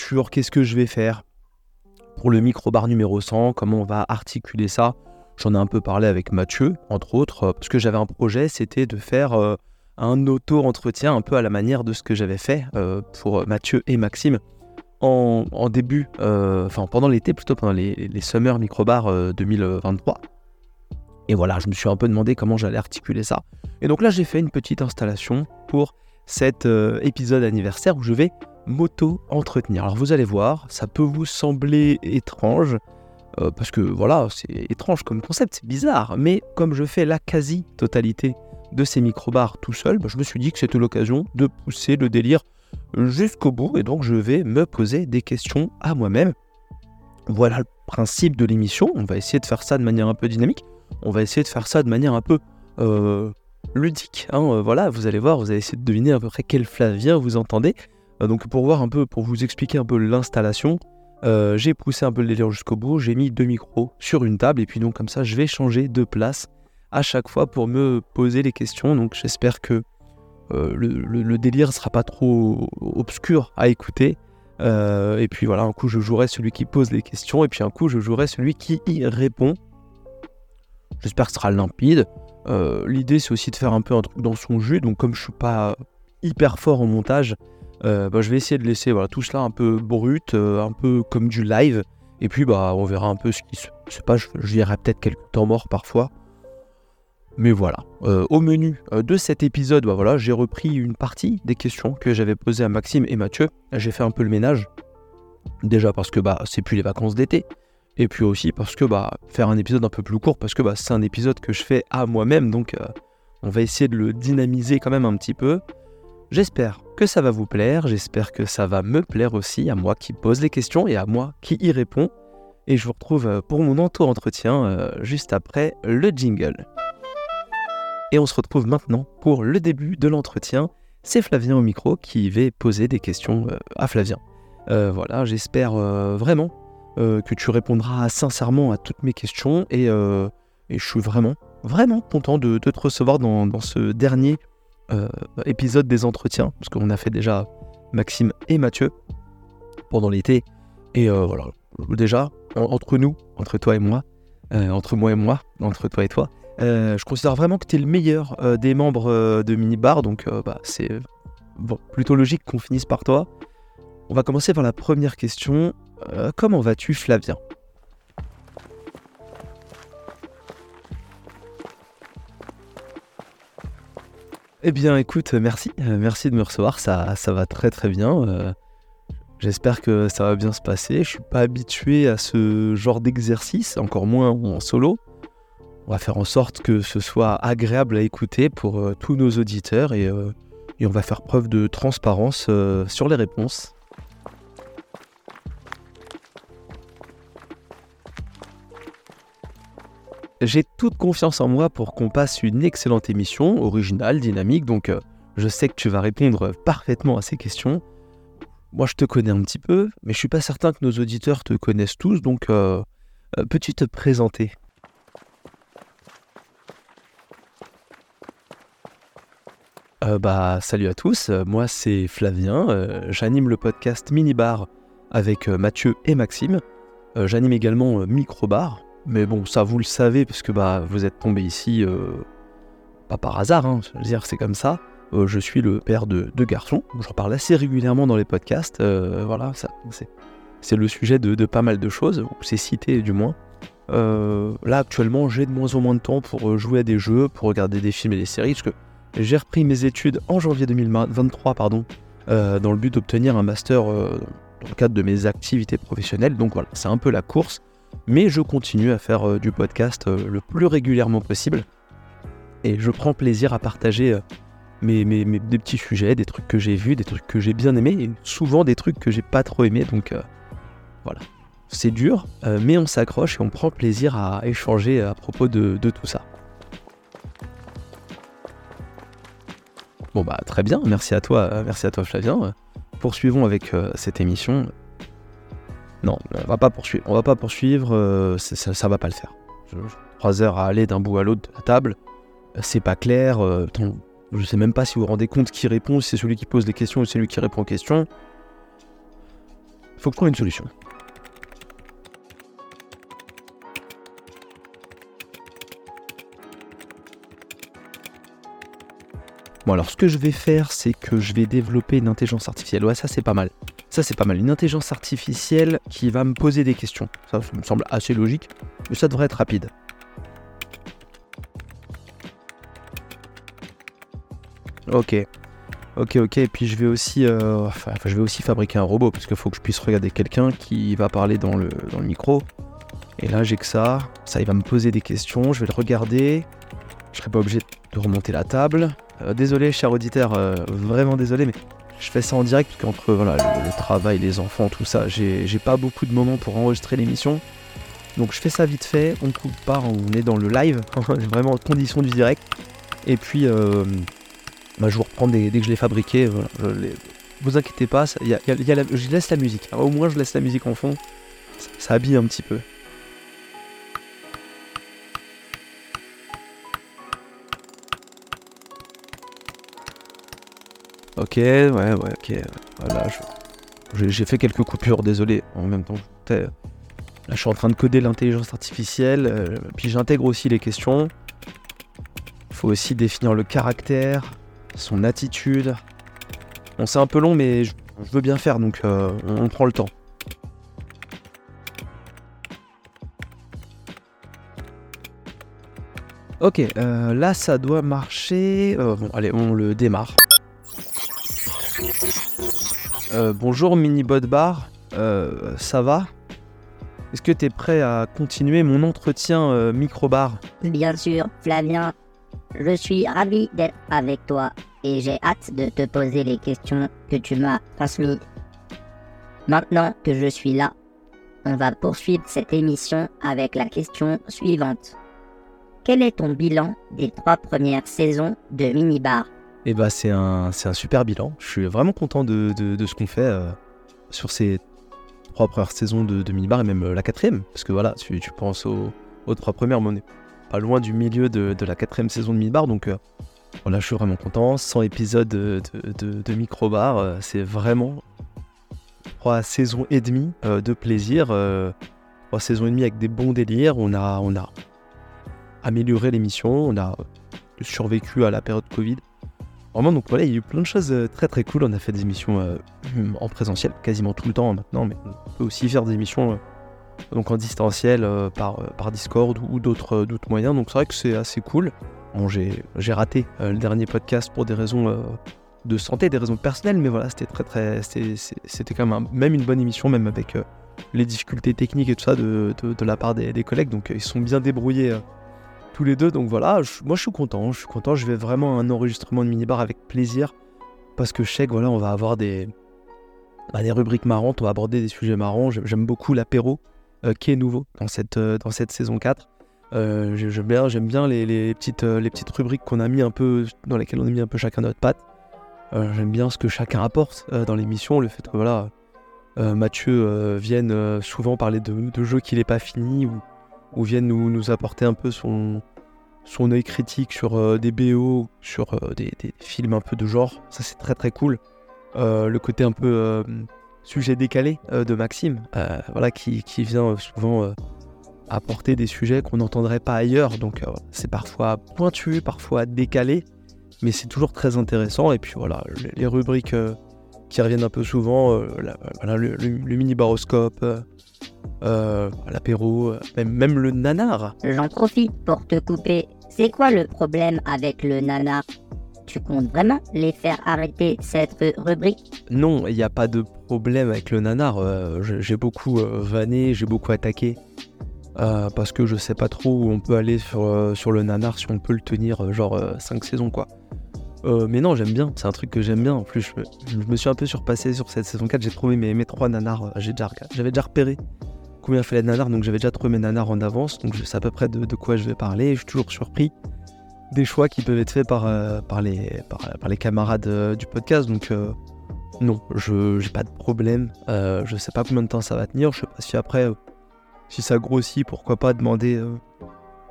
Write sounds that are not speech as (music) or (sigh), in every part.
sur qu'est-ce que je vais faire pour le micro-bar numéro 100, comment on va articuler ça. J'en ai un peu parlé avec Mathieu, entre autres, euh, parce que j'avais un projet, c'était de faire euh, un auto-entretien un peu à la manière de ce que j'avais fait euh, pour Mathieu et Maxime en, début, enfin pendant l'été, plutôt pendant les, les Summer Microbar 2023. Et voilà, je me suis un peu demandé comment j'allais articuler ça. Et donc là, j'ai fait une petite installation pour cet épisode anniversaire où je vais m'auto-entretenir. Alors vous allez voir, ça peut vous sembler étrange, euh, parce que voilà, c'est étrange comme concept, c'est bizarre, mais comme je fais la quasi-totalité de ces microbars tout seul, bah, je me suis dit que c'était l'occasion de pousser le délire jusqu'au bout, et donc je vais me poser des questions à moi-même. Voilà le principe de l'émission, on va essayer de faire ça de manière un peu dynamique, on va essayer de faire ça de manière un peu... Euh, ludique, hein, euh, voilà, vous allez voir, vous allez essayer de deviner à peu près quel Flavien vous entendez, donc pour voir un peu, pour vous expliquer un peu l'installation, euh, j'ai poussé un peu le délire jusqu'au bout, j'ai mis deux micros sur une table et puis donc comme ça je vais changer de place à chaque fois pour me poser les questions. Donc j'espère que euh, le, délire ne sera pas trop obscur à écouter. et puis voilà, un coup je jouerai celui qui pose les questions et puis un coup je jouerai celui qui y répond. J'espère que ce sera limpide. L'idée c'est aussi de faire un peu un truc dans son jus. Donc comme je suis pas hyper fort en montage, euh, bah, je vais essayer de laisser tout cela un peu brut, euh, un peu comme du live. Et puis bah, on verra un peu ce qui se passe. Je, dirais peut-être quelques temps morts parfois. Mais voilà. Euh, au menu de cet épisode, bah, j'ai repris une partie des questions que j'avais posées à Maxime et Mathieu. J'ai fait un peu le ménage. Déjà parce que bah, c'est plus les vacances d'été. Et puis aussi parce que bah, faire un épisode un peu plus court, parce que bah, c'est un épisode que je fais à moi-même. Donc on va essayer de le dynamiser quand même un petit peu. J'espère que ça va vous plaire, j'espère que ça va me plaire aussi, à moi qui pose les questions et à moi qui y réponds. Et je vous retrouve euh, pour mon entour-entretien euh, juste après le jingle. Et on se retrouve maintenant pour le début de l'entretien. C'est Flavien au micro qui va poser des questions euh, à Flavien. voilà, j'espère vraiment que tu répondras sincèrement à toutes mes questions et, je suis vraiment, vraiment content de, te recevoir dans ce dernier euh, épisode des entretiens, parce qu'on a fait déjà Maxime et Mathieu pendant l'été. Et euh, voilà, déjà, entre nous, entre toi et moi, euh, entre moi et moi, entre toi et toi, je considère vraiment que tu es le meilleur des membres de Minibar, donc bah, c'est plutôt logique qu'on finisse par toi. On va commencer par la première question. comment vas-tu, Flavien? Eh bien, écoute, merci. Euh, merci de me recevoir. Ça, va très très bien. Euh, j'espère que ça va bien se passer. Je suis pas habitué à ce genre d'exercice, encore moins en solo. On va faire en sorte que ce soit agréable à écouter pour euh, tous nos auditeurs et, on va faire preuve de transparence sur les réponses. J'ai toute confiance en moi pour qu'on passe une excellente émission, originale, dynamique, donc euh, je sais que tu vas répondre parfaitement à ces questions. Moi je te connais un petit peu, mais je suis pas certain que nos auditeurs te connaissent tous, donc euh, euh, peux-tu te présenter? Bah, salut à tous, moi c'est Flavien, j'anime le podcast Minibar avec Mathieu et Maxime. j'anime également Microbar, mais bon, ça vous le savez, parce que bah, vous êtes tombé ici, euh, pas par hasard, hein, c'est comme ça. Euh, je suis le père de deux garçons, j'en parle assez régulièrement dans les podcasts, euh, voilà, c'est, le sujet de, pas mal de choses, c'est cité du moins. là, actuellement, j'ai de moins en moins de temps pour jouer à des jeux, pour regarder des films et des séries, parce que j'ai repris mes études en janvier 2023, pardon, dans le but d'obtenir un master dans le cadre de mes activités professionnelles, donc voilà, c'est un peu la course mais je continue à faire euh, du podcast euh, le plus régulièrement possible. Et je prends plaisir à partager euh, mes, des petits sujets, des trucs que j'ai vus, des trucs que j'ai bien aimés, et souvent des trucs que j'ai pas trop aimés. Donc Voilà. C'est dur, mais on s'accroche et on prend plaisir à échanger à propos de, de tout ça. Bon bah très bien, merci à toi, merci à toi Flavien. Poursuivons avec cette émission. Non, on va pas poursuivre. On va pas poursuivre. ça, ça, va pas le faire. Trois heures à aller d'un bout à l'autre de la table, c'est pas clair. je sais même pas si vous vous rendez compte qui répond, si c'est celui qui pose les questions ou c'est celui qui répond aux questions. Faut que je une solution. Bon alors ce que je vais faire c'est que je vais développer une intelligence artificielle. Ouais ça c'est pas mal. Ça c'est pas mal. Une intelligence artificielle va me poser des questions. Ça, me semble assez logique. Mais ça devrait être rapide. Ok. Ok, ok. Et puis je vais aussi, euh, enfin, je vais aussi fabriquer un robot parce qu'il faut que je puisse regarder quelqu'un qui va parler dans le, dans le micro. Et là, j'ai que ça. Ça, il va me poser des questions. Je vais le regarder. Je serai pas obligé de remonter la table. Euh, désolé, cher auditeur, euh, vraiment désolé, mais je fais ça en direct parce qu'entre voilà, le, travail, les enfants, tout ça, j'ai pas beaucoup de moments pour enregistrer l'émission. Donc je fais ça vite fait, on coupe pas, on est dans le live, (laughs) vraiment en condition du direct. Et puis, euh, bah, je vous reprends dès, que je l'ai fabriqué. Vous inquiétez pas, je laisse la musique. au moins, je laisse la musique en fond. ça habille un petit peu. Ok, ouais, ouais, ok. Voilà, j'ai fait quelques coupures, désolé. En même temps, là, je suis en train de coder l'intelligence artificielle. Euh, puis j'intègre aussi les questions. Il faut aussi définir le caractère, son attitude. Bon, c'est un peu long, mais je, veux bien faire, donc euh, on, prend le temps. Ok, euh, là ça doit marcher. bon, allez, on le démarre. Euh, bonjour Mini Bot Bar, euh, ça va? Est-ce que tu es prêt à continuer mon entretien euh, micro-bar Bien sûr, Flavien. Je suis ravi d'être avec toi et j'ai hâte de te poser les questions que tu m'as transmises. Maintenant que je suis là, on va poursuivre cette émission avec la question suivante. Quel est ton bilan des trois premières saisons de Mini Bar? Et bah c'est un, super bilan. Je suis vraiment content de, ce qu'on fait euh, sur ces trois premières saisons de, de Minibar et même euh, la quatrième. Parce que voilà, tu, tu penses aux, trois premières, mais on est pas loin du milieu de, la quatrième saison de Minibar. Donc euh, voilà, je suis vraiment content. 100 épisodes de, Microbar, c'est vraiment trois saisons et demie de plaisir. trois saisons et demie avec des bons délires. On a amélioré l'émission, on a survécu à la période Covid. Vraiment, donc voilà, il y a eu plein de choses euh, très très cool. On a fait des émissions euh, en présentiel quasiment tout le temps maintenant, mais on peut aussi faire des émissions euh, en distanciel par, par Discord ou d'autres moyens. Donc c'est vrai que c'est assez cool. J'ai raté le dernier podcast pour des raisons de santé, des raisons personnelles, mais voilà, c'était très très. C'était quand même, une bonne émission, même avec les difficultés techniques et tout ça de, de, la part des, des collègues. Donc ils sont bien débrouillés tous les deux. Donc voilà, moi je suis content, je suis content. Je vais vraiment un enregistrement de minibar avec plaisir parce que je sais que voilà, on va avoir des, bah, des rubriques marrantes, on va aborder des sujets marrants. J'aime beaucoup l'apéro euh, qui est nouveau dans cette, euh, dans cette saison 4. Euh, j'aime bien, j'aime bien les, petites, les petites rubriques qu'on a mis un peu, dans lesquelles on a mis un peu chacun notre patte. j'aime bien ce que chacun apporte dans l'émission, le fait que voilà, Mathieu vienne souvent parler de, de jeux qu'il n'est pas fini ou, ou vienne nous, nous apporter un peu son, œil critique sur euh, des BO, sur euh, des, films un peu de genre. Ça, c'est très très cool. Euh, le côté un peu sujet décalé de Maxime, voilà, qui, qui vient souvent apporter des sujets qu'on n'entendrait pas ailleurs. Donc, c'est parfois pointu, parfois décalé, mais c'est toujours très intéressant. Et puis voilà, les, rubriques qui reviennent un peu souvent, voilà, le, mini baroscope, l'apéro, même, même, le nanar. J'en profite pour te couper c'est quoi le problème avec le nanar? Tu comptes vraiment les faire arrêter cette rubrique? Non, il n'y a pas de problème avec le nanar. Euh, j'ai beaucoup euh, vanné, j'ai beaucoup attaqué. Euh, parce que je sais pas trop où on peut aller sur, sur le nanar, si on peut le tenir genre 5 saisons quoi. Euh, mais non, j'aime bien, c'est un truc que j'aime bien. En plus, je, me suis un peu surpassé sur cette saison 4. J'ai trouvé mes, mes trois nanars. euh, j'ai déjà, j'avais déjà repéré combien fait les nanars, donc j'avais déjà trouvé mes nanars en avance. Donc je sais à peu près de, de quoi je vais parler. Je suis toujours surpris des choix qui peuvent être faits par, euh, les, camarades du podcast. Donc non, je j'ai pas de problème. Je sais pas combien de temps ça va tenir. Je sais pas si après, si ça grossit, pourquoi pas demander.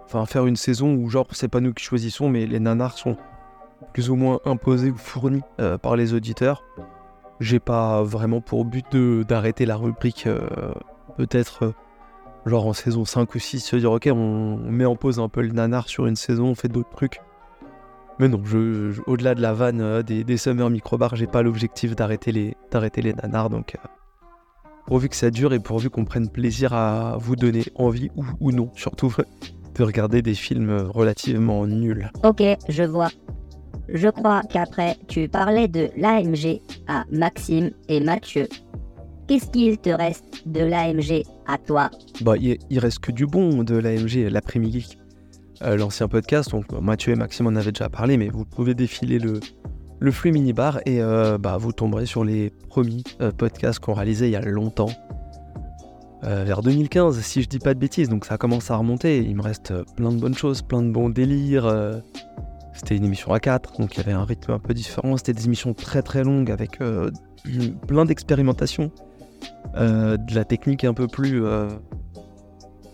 Enfin, faire une saison où, genre, c'est pas nous qui choisissons, mais les nanars sont plus ou moins imposés ou fournis euh, par les auditeurs. J'ai pas vraiment pour but d'arrêter la rubrique, euh, peut-être, euh, genre en saison 5 ou 6, se dire, ok, on, met en pause un peu le nanar sur une saison, on fait d'autres trucs. Mais non, au-delà de la vanne euh, des, des Summer Microbars, j'ai pas l'objectif d'arrêter les, les nanars, donc pourvu que ça dure et pourvu qu'on prenne plaisir à vous donner envie, ou, ou non, surtout, (laughs) de regarder des films relativement nuls. Ok, je vois. Je crois qu'après, tu parlais de l'AMG à Maxime et Mathieu. Qu'est-ce qu'il te reste de l'AMG à toi? Bah, il, reste que du bon de l'AMG, l'après-midi. Euh, l'ancien podcast, donc Mathieu et Maxime en avaient déjà parlé, mais vous pouvez défiler le, le flux minibar et euh, bah, vous tomberez sur les premiers euh, podcasts qu'on réalisait il y a longtemps. Vers 2015, si je dis pas de bêtises, donc ça commence à remonter. Il me reste plein de bonnes choses, plein de bons délires. C'était une émission à 4, donc il y avait un rythme un peu différent. C'était des émissions très très longues avec euh, (clears throat) plein d'expérimentations, euh, de la technique un peu plus euh,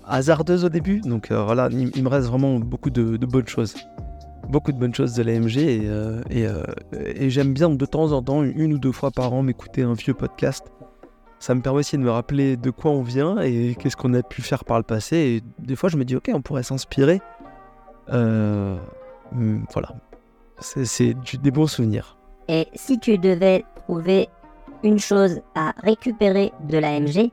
hasardeuse au début. Donc voilà, il, me reste vraiment beaucoup de, bonnes choses. Beaucoup de bonnes choses de l'AMG et, et, j'aime bien de temps en temps, une ou deux fois par an, m'écouter un vieux podcast. Ça me permet aussi de me rappeler de quoi on vient et qu'est-ce qu'on a pu faire par le passé. Et des fois, je me dis, ok, on pourrait s'inspirer. Voilà. C'est- des bons souvenirs. Et si tu devais trouver une chose à récupérer de l'AMG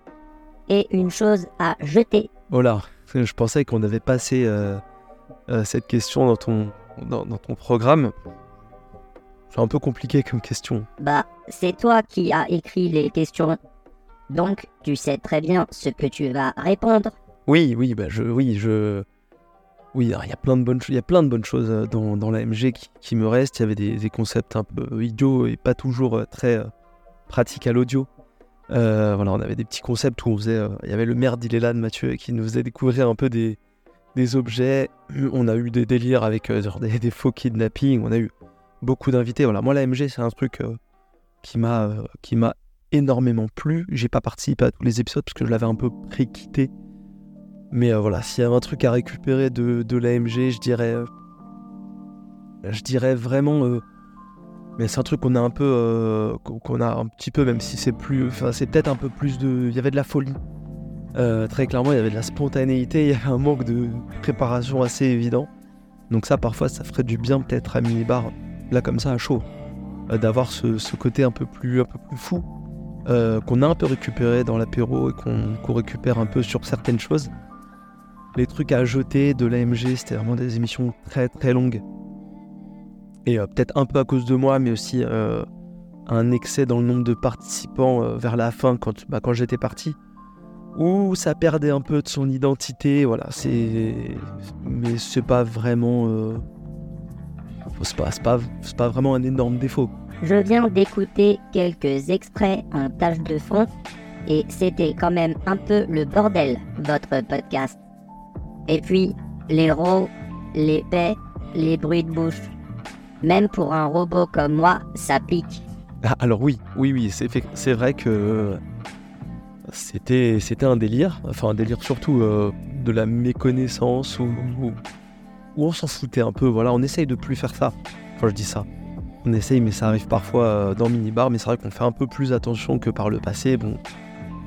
et une chose à jeter, Voilà, je pensais qu'on avait passé euh, euh, cette question dans ton, dans, dans ton programme. C'est un peu compliqué comme question. bah c'est toi qui as écrit les questions. Donc tu sais très bien ce que tu vas répondre. Oui, oui, bah je, oui, je, oui, il y a plein de bonnes, choses euh, dans, dans l'AMG qui, qui me restent. Il y avait des, concepts un peu idiots et pas toujours euh, très euh, pratiques à l'audio. Euh, voilà, on avait des petits concepts où on faisait, euh, il y avait le maire d'Iléla de Mathieu qui nous faisait découvrir un peu des, objets. (clears throat) On a eu des délires avec euh, (laughs) des, faux kidnappings. On a eu beaucoup d'invités. Voilà, moi l'AMG c'est un truc euh, qui m'a, euh, qui m'a énormément plu. J'ai pas participé à tous les épisodes parce que je l'avais un peu pré-quitté. Mais euh, voilà, s'il y avait un truc à récupérer de, de l'AMG, je dirais. euh, je dirais vraiment. euh, mais c'est un truc qu'on a un peu. qu'on a un petit peu, même si c'est plus. Enfin, c'est peut-être un peu plus de. Il y avait de la folie. Très clairement, il y avait de la spontanéité, il y avait un manque de préparation assez évident. Donc, ça, parfois, ça ferait du bien, peut-être à minibar, là, comme ça, à chaud, d'avoir ce, ce côté un peu plus, un peu plus fou. qu'on a un peu récupéré dans l'apéro et qu'on récupère un peu sur certaines choses les trucs à jeter de l'AMG, c'était vraiment des émissions très très longues. Et euh, peut-être un peu à cause de moi, mais aussi euh, un excès dans le nombre de participants euh, vers la fin quand, bah, j'étais parti. Où ça perdait un peu de son identité, voilà, c'est. Mais c'est pas vraiment. C'est pas, pas, pas vraiment un énorme défaut. Je viens d'écouter quelques extraits en tâche de fond et c'était quand même un peu le bordel, votre podcast. Et puis, les rots, les paix, les bruits de bouche. Même pour un robot comme moi, ça pique. Ah, Alors oui, oui, oui, c'est vrai que c'était un délire, enfin un délire surtout euh, de la méconnaissance où, on s'en foutait un peu. Voilà, on essaye de plus faire ça. Enfin, je dis ça. On essaye, mais ça arrive parfois euh, dans minibar, mais c'est vrai qu'on fait un peu plus attention que par le passé. Bon,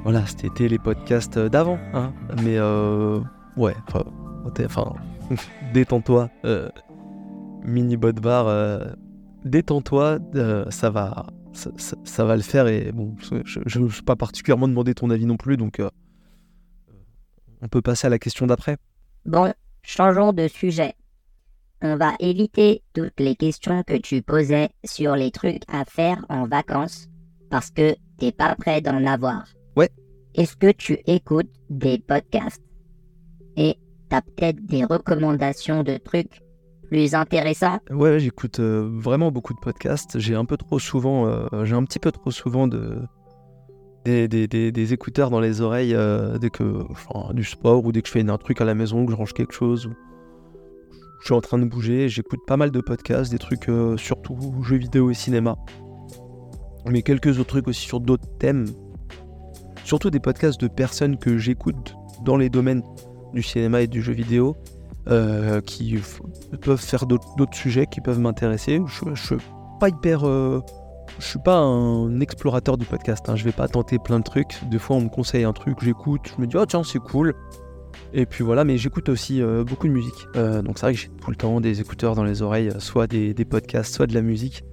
voilà, c'était les podcasts d'avant, hein. Mais euh, ouais, enfin, (laughs) détends-toi, euh, mini bot bar, euh, détends-toi, euh, ça va, ça, ça- ça va le faire et bon, je ne suis pas particulièrement demandé ton avis non plus, donc on peut passer à la question d'après. Bon, changeons de sujet. On va éviter toutes les questions que tu posais sur les trucs à faire en vacances parce que t'es pas prêt d'en avoir. Ouais. Est-ce que tu écoutes des podcasts? Et t'as peut-être des recommandations de trucs plus intéressants? Ouais, j'écoute euh, vraiment beaucoup de podcasts. J'ai un peu trop souvent, euh, j'ai un petit peu trop souvent de des, écouteurs dans les oreilles euh, dès que enfin, du sport ou dès que je fais un truc à la maison, que je range quelque chose. ou Je suis en train de bouger. J'écoute pas mal de podcasts, des trucs surtout jeux vidéo et cinéma, mais quelques autres trucs aussi sur d'autres thèmes. Surtout des podcasts de personnes que j'écoute dans les domaines du cinéma et du jeu vidéo euh, qui peuvent faire d'autres sujets qui peuvent m'intéresser. Je, je suis pas hyper. euh, je suis pas un explorateur du podcast. Hein. Je vais pas tenter plein de trucs. Des fois, on me conseille un truc, j'écoute, je me dis oh tiens c'est cool. Et puis voilà, mais j'écoute aussi euh, beaucoup de musique. Donc c'est vrai que j'ai tout le temps des écouteurs dans les oreilles, soit des, podcasts, soit de la musique.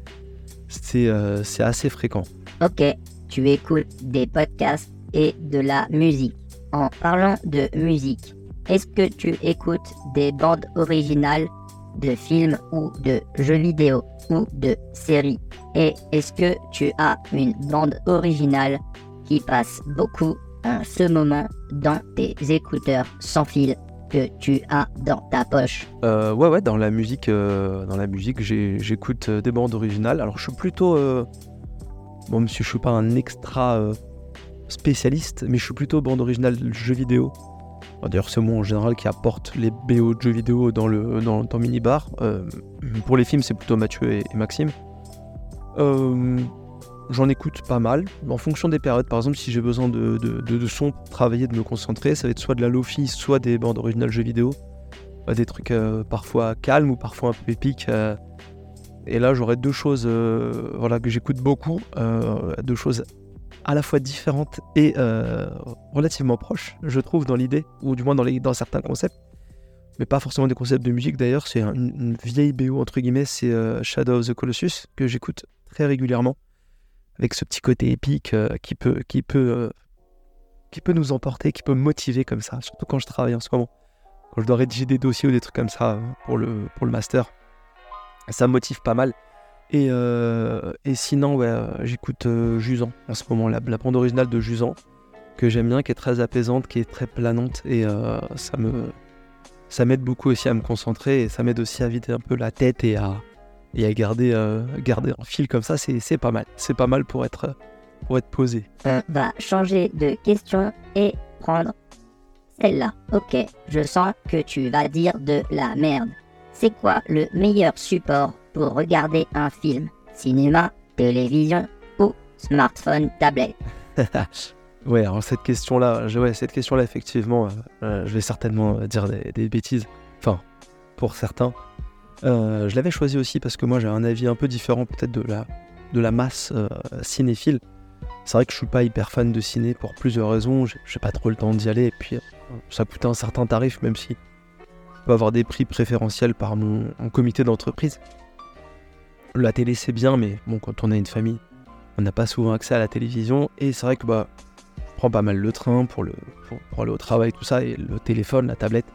C'est c'est assez fréquent. Ok, tu écoutes des podcasts et de la musique. En parlant de musique, est-ce que tu écoutes des bandes originales de films ou de jeux vidéo ou de séries? Et est-ce que tu as une bande originale qui passe beaucoup en ce moment dans tes écouteurs sans fil que tu as dans ta poche? Euh, ouais, ouais, dans la musique, euh, dans la musique, j'écoute euh, des bandes originales. Alors, je suis plutôt, euh, bon, si je suis pas un extra euh, spécialiste, mais je suis plutôt bande originale jeux vidéo. D'ailleurs, c'est moi en général qui apporte les BO de jeux vidéo dans le dans, dans Minibar. Euh, pour les films, c'est plutôt Mathieu et, Maxime. Euh, J'en écoute pas mal, en fonction des périodes. Par exemple, si j'ai besoin de, de, son pour travailler, de me concentrer, ça va être soit de la lofi, soit des bandes originales jeux vidéo. Euh, des trucs euh, parfois calmes ou parfois un peu épiques. et là, j'aurais deux choses voilà, que j'écoute beaucoup, deux choses à la fois différentes et euh, relativement proches, je trouve, dans l'idée, ou du moins dans, certains concepts. Mais pas forcément des concepts de musique d'ailleurs, c'est un- une, vieille BO entre guillemets, c'est euh, Shadow of the Colossus, que j'écoute très régulièrement, avec ce petit côté épique euh, qui peut, qui, peut, qui peut nous emporter, qui peut motiver comme ça, surtout quand je travaille en ce moment quand je dois rédiger des dossiers ou des trucs comme ça pour le master. Ça me motive pas mal. Et, euh, et sinon, euh, j'écoute euh, Jusan en ce moment, la, la bande originale de Jusan, que j'aime bien, qui est très apaisante, qui est très planante, et euh, ça me ça m'aide beaucoup aussi à me concentrer, et ça m'aide aussi à vider un peu la tête et à, et à garder, garder un fil comme ça, c'est c'est pas mal. C'est pas mal pour être, pour être posé. On va changer de question et prendre celle-là. Ok, je sens que tu vas dire de la merde. C'est quoi le meilleur support pour regarder un film Cinéma, télévision ou smartphone, tablette (laughs) Ouais, alors cette question-là, question-là, effectivement, euh, euh, je vais certainement euh, dire des, bêtises. Enfin, pour certains. Je l'avais choisi aussi parce que moi, j'ai un avis un peu différent peut-être de la, de la masse cinéphile. C'est vrai que je suis pas hyper fan de ciné pour plusieurs raisons. J'ai pas trop le temps d'y aller et puis ça coûte un certain tarif, même si je peux avoir des prix préférentiels par mon, comité d'entreprise. La télé, c'est bien, mais bon, quand on a une famille, on n'a pas souvent accès à la télévision. Et c'est vrai que bah, je prends pas mal le train pour, pour, aller au travail, tout ça, et le téléphone, la tablette,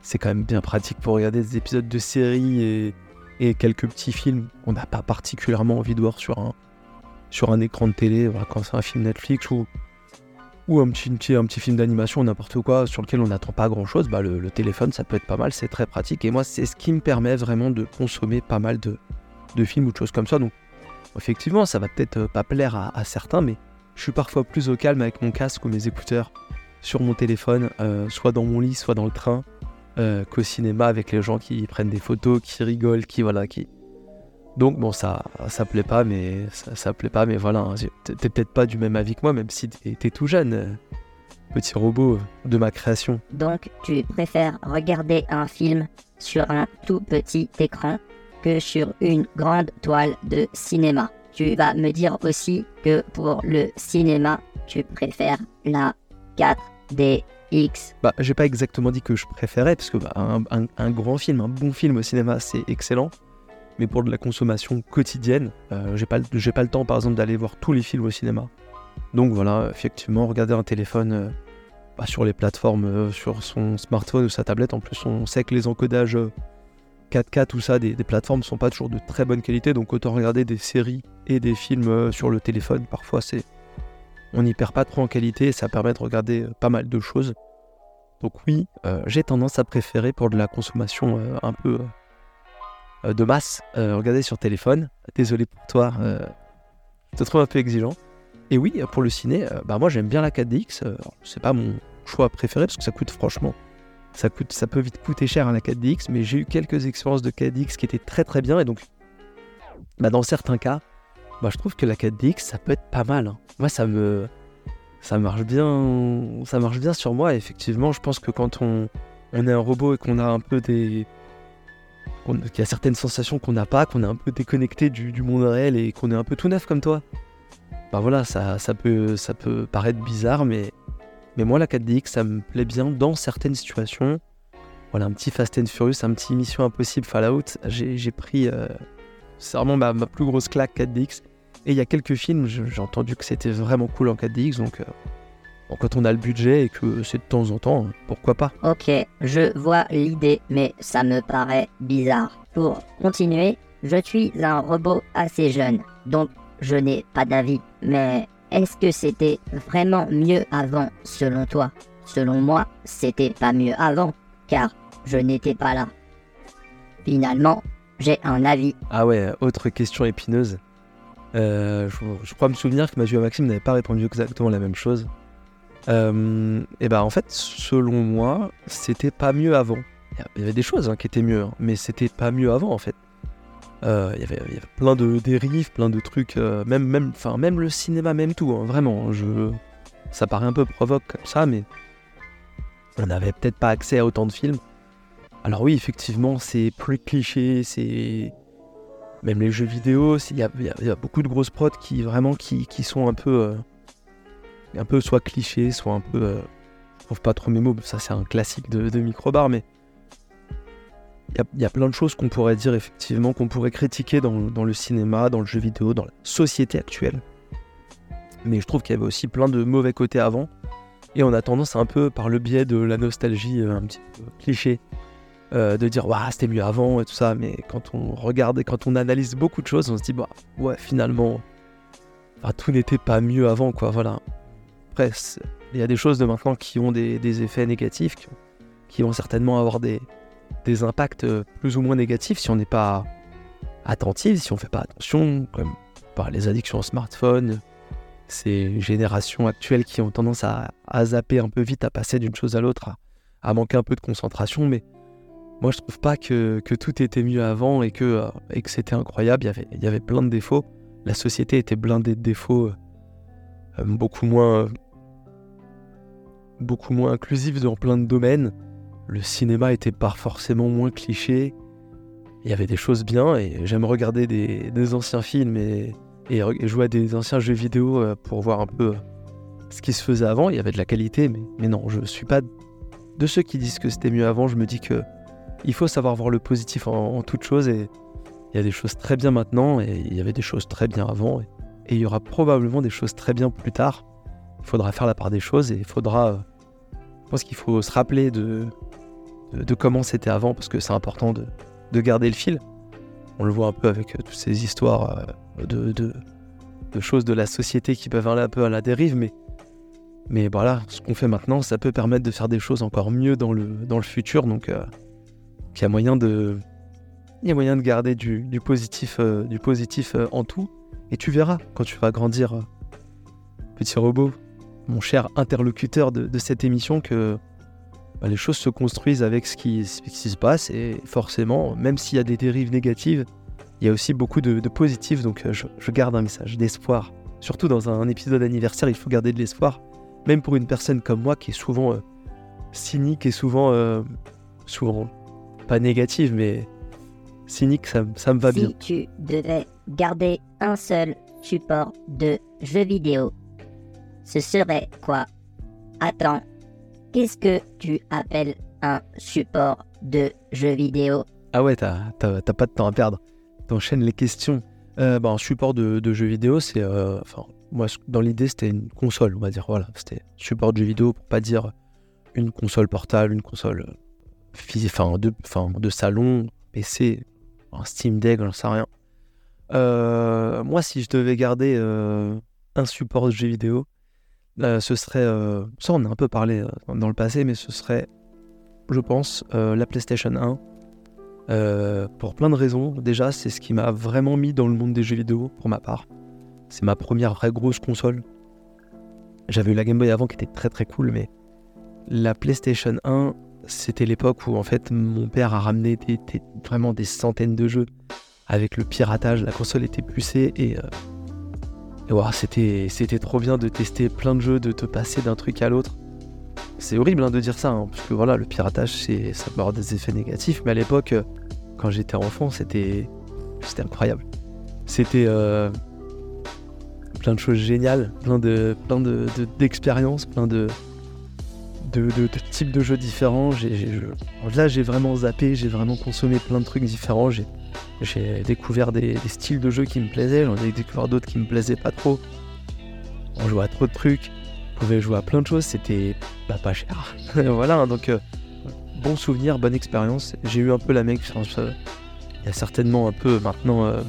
c'est quand même bien pratique pour regarder des épisodes de séries et, et quelques petits films qu'on n'a pas particulièrement envie de voir sur un, sur un écran de télé, quand c'est un film Netflix ou, ou un, petit, film d'animation, n'importe quoi, sur lequel on n'attend pas grand-chose, bah, le, téléphone, ça peut être pas mal, c'est très pratique. Et moi, c'est ce qui me permet vraiment de consommer pas mal de, films ou de choses comme ça. Donc, effectivement, ça va peut-être euh, pas plaire à, à certains, mais je suis parfois plus au calme avec mon casque ou mes écouteurs sur mon téléphone, euh, soit dans mon lit, soit dans le train, euh, qu'au cinéma avec les gens qui prennent des photos, qui rigolent, qui voilà, qui. Donc bon, ça, ça plaît pas, mais ça, ça plaît pas, mais voilà, hein, t'es peut-être pas du même avis que moi, même si t'es tout jeune, euh, petit robot euh, de ma création. Donc tu préfères regarder un film sur un tout petit écran que sur une grande toile de cinéma? Tu vas me dire aussi que pour le cinéma, tu préfères la 4DX. Bah, j'ai pas exactement dit que je préférais, parce que bah, un, un- un grand film, un bon film au cinéma, c'est excellent. Mais pour de la consommation quotidienne, euh, j'ai pas, le- temps, par exemple, d'aller voir tous les films au cinéma. Donc voilà, effectivement, regarder un téléphone euh, bah, sur les plateformes, euh, sur son smartphone ou sa tablette. En plus, on sait que les encodages euh, 4K, tout ça, des, des plateformes sont pas toujours de très bonne qualité. Donc autant regarder des séries et des films euh, sur le téléphone. Parfois, c'est on n'y perd pas trop en qualité et ça permet de regarder euh, pas mal de choses. Donc oui, euh, j'ai tendance à préférer pour de la consommation euh, un peu euh, euh, de masse regarder sur téléphone. Désolé pour toi, je te trouve un peu exigeant. Et oui, pour le ciné, bah moi j'aime bien la 4DX. c'est pas mon choix préféré parce que ça coûte franchement, ça coûte, ça peut vite coûter cher à hein, la 4DX. Mais j'ai eu quelques expériences de 4DX qui étaient très très bien et donc, bah, dans certains cas, bah, je trouve que la 4DX ça peut être pas mal. Hein. Moi ça me, ça marche bien, ça marche bien sur moi. effectivement, je pense que quand on, on est un robot et qu'on a un peu des, qu'il y a certaines sensations qu'on n'a pas, qu'on est un peu déconnecté du, monde réel et qu'on est un peu tout neuf comme toi. Bah voilà, ça, peut, ça peut paraître bizarre, mais, mais moi la 4DX, ça me plaît bien dans certaines situations. Voilà, un petit Fast and Furious, un petit Mission Impossible Fallout, j'ai pris... Euh, c'est vraiment ma, ma, plus grosse claque 4DX. Et il y a quelques films, j'ai entendu que c'était vraiment cool en 4DX, donc... Euh, quand on a le budget et que c'est de temps en temps, pourquoi pas Ok, je vois l'idée, mais ça me paraît bizarre. Pour continuer, je suis un robot assez jeune, donc je n'ai pas d'avis. Mais est-ce que c'était vraiment mieux avant, selon toi? Selon moi, c'était pas mieux avant, car je n'étais pas là. Finalement, j'ai un avis. Ah ouais, autre question épineuse. Euh, je, crois me souvenir que Mathieu et Maxime n'avaient pas répondu exactement la même chose. Euh, et bah en fait, selon moi, c'était pas mieux avant. Il y avait des choses hein, qui étaient mieux, hein, mais c'était pas mieux avant en fait. Euh, il, y avait, plein de dérives, plein de trucs, euh, même, même, même le cinéma, même tout, hein, vraiment. Je, ça paraît un peu provoque comme ça, mais on n'avait peut-être pas accès à autant de films. Alors oui, effectivement, c'est plus cliché, c'est même les jeux vidéo, il y, a beaucoup de grosses prods qui vraiment qui, qui sont un peu un peu soit cliché, soit un peu. Euh, je trouve pas trop mes mots, ça c'est un classique de, microbar, mais il y, a plein de choses qu'on pourrait dire effectivement, qu'on pourrait critiquer dans, le cinéma, dans le jeu vidéo, dans la société actuelle. Mais je trouve qu'il y avait aussi plein de mauvais côtés avant. Et on a tendance un peu, par le biais de la nostalgie euh, un petit peu cliché, euh, de dire waouh c'était mieux avant et tout ça. Mais quand on regarde et quand on analyse beaucoup de choses, on se dit bah ouais finalement, tout n'était pas mieux avant quoi. Voilà il y a des choses de maintenant qui ont des, effets négatifs, qui, vont certainement avoir des, impacts euh, plus ou moins négatifs si on n'est pas attentif, si on ne fait pas attention, comme par les addictions au smartphone, ces générations actuelles qui ont tendance à, zapper un peu vite, à passer d'une chose à l'autre, à, manquer un peu de concentration. Mais moi, je trouve pas que, tout était mieux avant et que, euh, c'était incroyable. Il y, avait, il y avait plein de défauts. La société était blindée de défauts, euh, beaucoup moins beaucoup moins inclusif dans plein de domaines. Le cinéma était pas forcément moins cliché. Il y avait des choses bien et j'aime regarder des, anciens films et, jouer à des anciens jeux vidéo euh, pour voir un peu ce qui se faisait avant. Il y avait de la qualité, mais, non, je suis pas de ceux qui disent que c'était mieux avant. Je me dis que il faut savoir voir le positif en, en toute chose et il y a des choses très bien maintenant et il y avait des choses très bien avant et, et il y aura probablement des choses très bien plus tard. Il faudra faire la part des choses et il faudra. Euh, je pense qu'il faut se rappeler de, de, comment c'était avant parce que c'est important de, de, garder le fil. On le voit un peu avec euh, toutes ces histoires euh, de, de, choses de la société qui peuvent aller un peu à la dérive, mais, mais voilà, ce qu'on fait maintenant, ça peut permettre de faire des choses encore mieux dans le, dans le futur. Donc, il y a moyen de, il y a moyen de garder du, du positif, du positif en tout. Et tu verras quand tu vas grandir, petit robot, mon cher interlocuteur de, cette émission, que bah, les choses se construisent avec ce qui, se passe. Et forcément, même s'il y a des dérives négatives, il y a aussi beaucoup de, positifs. Donc euh, je, garde un message d'espoir. Surtout dans un, épisode anniversaire, il faut garder de l'espoir. Même pour une personne comme moi qui est souvent euh, cynique et souvent, euh, souvent pas négative, mais cynique, ça, ça me va bien. Si tu devais garder un seul support de jeu vidéo ce serait quoi? Attends, qu'est-ce que tu appelles un support de jeu vidéo? Ah ouais, t'as pas de temps à perdre. T'enchaînes les questions. Euh, bah, un support de, jeu vidéo, c'est. Euh, enfin, moi, dans l'idée, c'était une console, on va dire. Voilà, c'était support de jeu vidéo pour pas dire une console portable, une console euh, enfin, de, de salon, PC, un Steam Deck, j'en sais rien. moi, si je devais garder un support de jeu vidéo, euh, ce serait, euh, ça on a un peu parlé euh, dans le passé, mais ce serait, je pense, la PlayStation 1. euh, pour plein de raisons. Déjà, c'est ce qui m'a vraiment mis dans le monde des jeux vidéo, pour ma part. C'est ma première vraie grosse console. J'avais eu la Game Boy avant qui était très très cool, mais la PlayStation 1, c'était l'époque où en fait mon père a ramené vraiment des centaines de jeux avec le piratage. La console était poussée et, c'était, c'était trop bien de tester plein de jeux, de te passer d'un truc à l'autre. C'est horrible hein, de dire ça, hein, parce que voilà, le piratage, c'est, ça peut avoir des effets négatifs, mais à l'époque, euh, quand j'étais enfant, c'était, c'était incroyable. C'était euh, plein de choses géniales, plein de, plein de, d'expériences, plein de, de, types de jeux différents. là, j'ai vraiment zappé, j'ai vraiment consommé plein de trucs différents. J'ai, découvert des, styles de jeux qui me plaisaient, j'en ai découvert d'autres qui me plaisaient pas trop. On jouait à trop de trucs, on pouvait jouer à plein de choses, c'était pas cher. (laughs) voilà, hein, donc euh, bon souvenir, bonne expérience. J'ai eu un peu la même expérience. Euh, il y a certainement un peu maintenant. Euh,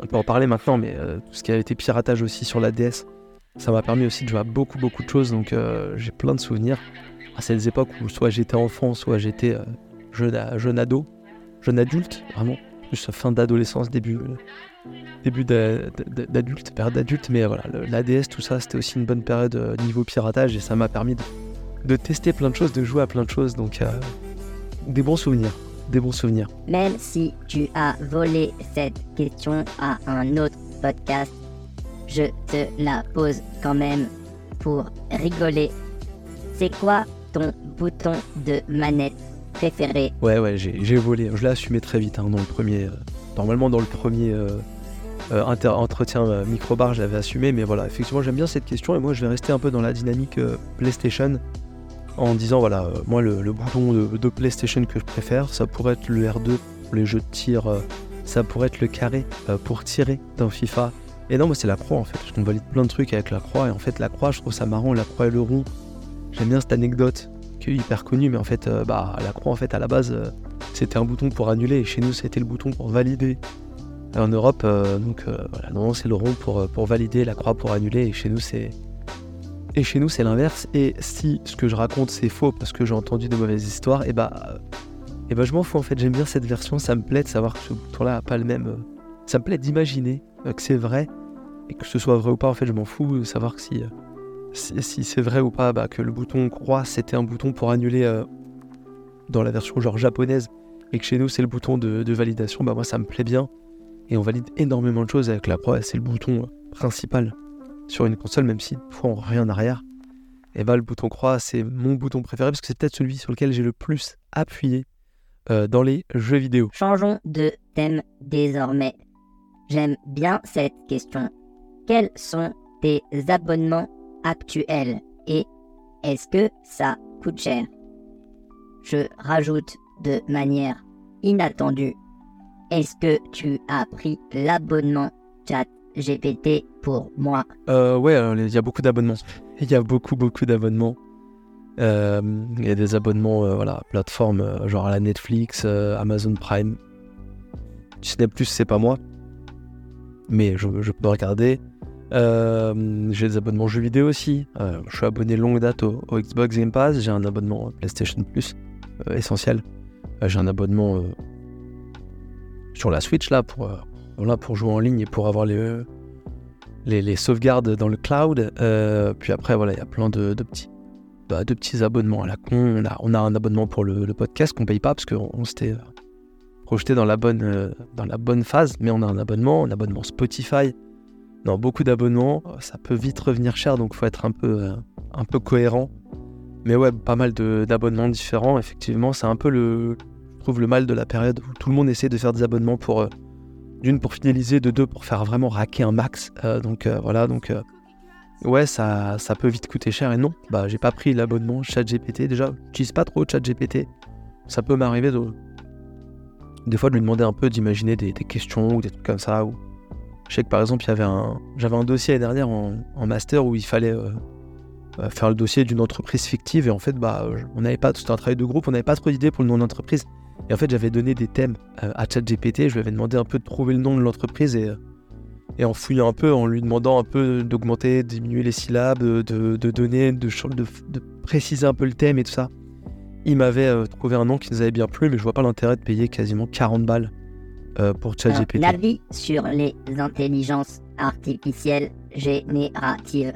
on peut en parler maintenant, mais tout ce qui a été piratage aussi sur la DS, ça m'a permis aussi de jouer à beaucoup, beaucoup de choses. Donc j'ai plein de souvenirs à ces époques où soit j'étais enfant, soit j'étais jeune, jeune ado, jeune adulte, vraiment. Plus fin d'adolescence, début, début d'adulte, période d'adulte, mais voilà, l'ADS, tout ça, c'était aussi une bonne période euh, niveau piratage et ça m'a permis de, tester plein de choses, de jouer à plein de choses, donc euh, des bons souvenirs, des bons souvenirs. Même si tu as volé cette question à un autre podcast, je te la pose quand même pour rigoler. C'est quoi ton bouton de manette préféré? Ouais, ouais, j'ai volé. Je l'ai assumé très vite hein, dans le premier. Euh, normalement, dans le premier euh, entretien euh, microbar, j'avais assumé, mais voilà, effectivement, j'aime bien cette question et moi, je vais rester un peu dans la dynamique PlayStation en disant voilà, moi, le, bouton de, PlayStation que je préfère, ça pourrait être le R2 pour les jeux de tir, ça pourrait être le carré pour tirer dans FIFA. Et non, moi, c'est la croix en fait. Je valide plein de trucs avec la croix et en fait, la croix, je trouve ça marrant, la croix et le rond. J'aime bien cette anecdote qui est hyper connue, mais en fait, bah, la croix, en fait, à la base, c'était un bouton pour annuler et chez nous, c'était le bouton pour valider en Europe, euh, donc euh, voilà, non, c'est le rond pour, euh, pour valider, la croix pour annuler, et chez nous c'est et chez nous c'est l'inverse. Et si ce que je raconte c'est faux parce que j'ai entendu de mauvaises histoires, et bah et bah je m'en fous en fait. J'aime bien cette version, ça me plaît de savoir que ce bouton-là a pas le même. Ça me plaît d'imaginer que c'est vrai et que ce soit vrai ou pas. En fait, je m'en fous de savoir si si, c'est vrai ou pas, bah, que le bouton croix c'était un bouton pour annuler dans la version genre japonaise et que chez nous c'est le bouton de, validation. Bah moi ça me plaît bien et on valide énormément de choses avec la croix, c'est le bouton principal sur une console, même si fois on rien en arrière. Et bah le bouton croix, c'est mon bouton préféré parce que c'est peut-être celui sur lequel j'ai le plus appuyé euh, dans les jeux vidéo. Changeons de thème désormais. J'aime bien cette question. Quels sont tes abonnements actuels et est-ce que ça coûte cher? Je rajoute de manière inattendue est-ce que tu as pris l'abonnement chat GPT pour moi? Euh, Ouais, il y a beaucoup d'abonnements. Il y a beaucoup, beaucoup d'abonnements. Euh, il y a des abonnements, euh, voilà, plateformes euh, genre à la Netflix, Amazon Prime. Disney Plus, c'est pas moi. Mais je, peux regarder. j'ai des abonnements jeux vidéo aussi. je suis abonné longue date au, Xbox Game Pass. J'ai un abonnement PlayStation Plus essentiel. j'ai un abonnement sur la Switch là pour, euh, pour jouer en ligne et pour avoir les, les, sauvegardes dans le cloud. Euh, puis après, voilà, il y a plein de, petits, bah, de petits abonnements à la con. On a, on a un abonnement pour le, podcast qu'on paye pas parce qu'on s'était euh, projeté dans la, bonne, dans la bonne phase, mais on a un abonnement, un abonnement Spotify. Non, beaucoup d'abonnements, ça peut vite revenir cher, donc faut être un peu, un peu cohérent. Mais ouais, pas mal d'abonnements différents, effectivement, c'est un peu le, trouve le mal de la période où tout le monde essaie de faire des abonnements pour euh, d'une pour fidéliser, de deux pour faire vraiment raquer un max. Euh, donc euh, voilà, donc ouais, ça, ça peut vite coûter cher. Et non, bah j'ai pas pris l'abonnement ChatGPT. Déjà, j'utilise pas trop ChatGPT. Ça peut m'arriver de des fois de lui demander un peu d'imaginer des, questions ou des trucs comme ça. Ou... Je sais que par exemple, j'avais un, dossier l'année dernière en, master où il fallait faire le dossier d'une entreprise fictive et en fait, bah, on n'avait pas, c'était un travail de groupe, on n'avait pas trop d'idées pour le nom d'entreprise. Et en fait, j'avais donné des thèmes euh, à ChatGPT. Je lui avais demandé un peu de trouver le nom de l'entreprise et, euh, et en fouillant un peu, en lui demandant un peu d'augmenter, diminuer les syllabes, de, donner, de, de, préciser un peu le thème et tout ça. Il m'avait euh, trouvé un nom qui nous avait bien plu, mais je vois pas l'intérêt de payer quasiment 40 balles euh, pour ChatGPT. Un avis sur les intelligences artificielles génératives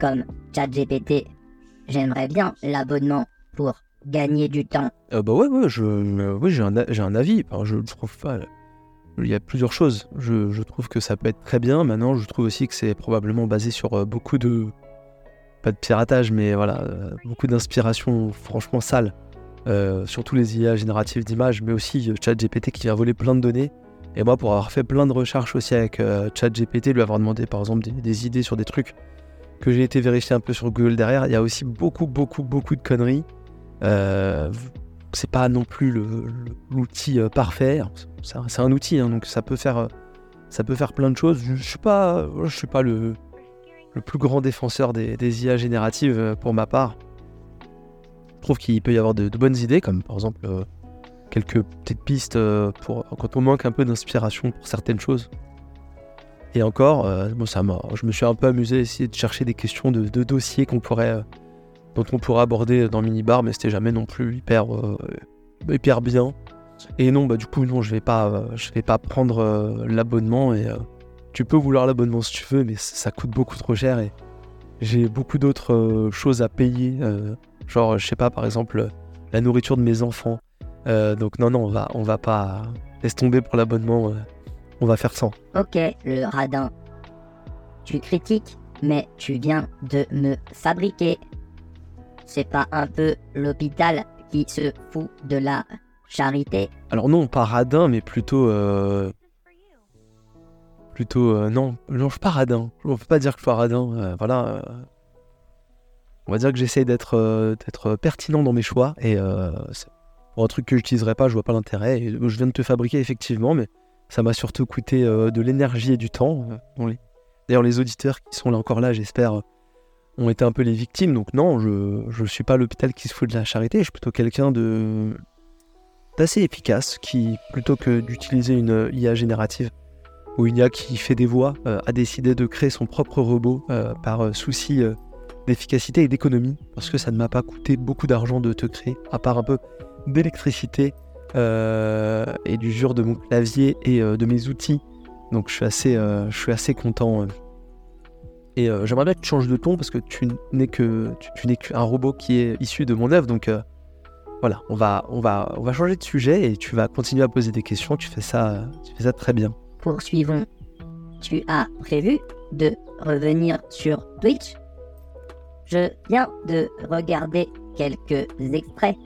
comme ChatGPT. J'aimerais bien l'abonnement pour gagner du temps. Euh, bah ouais, ouais, je, euh, oui, j'ai un, a- j'ai un avis. Enfin, je trouve pas. Il y a plusieurs choses. Je, je trouve que ça peut être très bien. Maintenant, je trouve aussi que c'est probablement basé sur beaucoup de. Pas de piratage, mais voilà, euh, beaucoup d'inspiration franchement sale. Euh, surtout les IA génératives d'images, mais aussi euh, ChatGPT qui vient voler plein de données. Et moi, pour avoir fait plein de recherches aussi avec ChatGPT, lui avoir demandé par exemple des, idées sur des trucs que j'ai été vérifier un peu sur Google derrière, il y a aussi beaucoup, beaucoup, beaucoup de conneries. C'est pas non plus l'outil parfait. C'est un, outil, hein, donc ça peut faire, ça peut faire plein de choses. Je, je suis pas, je suis pas le, le plus grand défenseur des, IA génératives euh, pour ma part. Je trouve qu'il peut y avoir de, bonnes idées, comme par exemple euh, quelques petites pistes euh, pour quand on manque un peu d'inspiration pour certaines choses. Et encore, bon, ça je me suis un peu amusé à essayer de chercher des questions de, dossiers dont on pourrait aborder dans Minibar, mais c'était jamais non plus hyper, hyper bien. Et non, bah du coup non, je vais je vais pas prendre l'abonnement. Et tu peux vouloir l'abonnement si tu veux, mais ça coûte beaucoup trop cher et j'ai beaucoup d'autres euh, choses à payer. euh, genre, je sais pas, par exemple, la nourriture de mes enfants. Euh, donc non, non, on va, on va pas laisse tomber pour l'abonnement. euh, on va faire sans. Ok, le radin. Tu critiques, mais tu viens de me fabriquer. C'est pas un peu l'hôpital qui se fout de la charité? Alors non, pas radin, mais plutôt... euh, Plutôt... euh, non, non, je suis pas radin. On peut pas dire que je suis radin. euh, voilà. euh, On va dire que j'essaye d'être pertinent dans mes choix. Et pour un truc que j'utiliserai pas, je vois pas l'intérêt. Je viens de te fabriquer, effectivement, mais ça m'a surtout coûté de l'énergie et du temps. D'ailleurs, les auditeurs qui sont là encore là, j'espère, ont été un peu les victimes. Donc non, je je suis pas l'hôpital qui se fout de la charité. Je suis plutôt quelqu'un de d'assez efficace qui, plutôt que d'utiliser une IA générative ou une IA qui fait des voix, euh, a décidé de créer son propre robot euh, par euh, souci d'efficacité et d'économie, parce que ça ne m'a pas coûté beaucoup d'argent de te créer, à part un peu d'électricité euh, et du jure de mon clavier et de mes outils. Donc je suis assez, je suis assez content. Et j'aimerais bien que tu changes de ton parce que tu n'es que tu, n'es qu'un robot qui est issu de mon œuvre. Donc voilà, on va, on, va, on va changer de sujet et tu vas continuer à poser des questions. Tu fais ça, tu fais ça très bien. Poursuivons. Tu as prévu de revenir sur Twitch? Je viens de regarder quelques extraits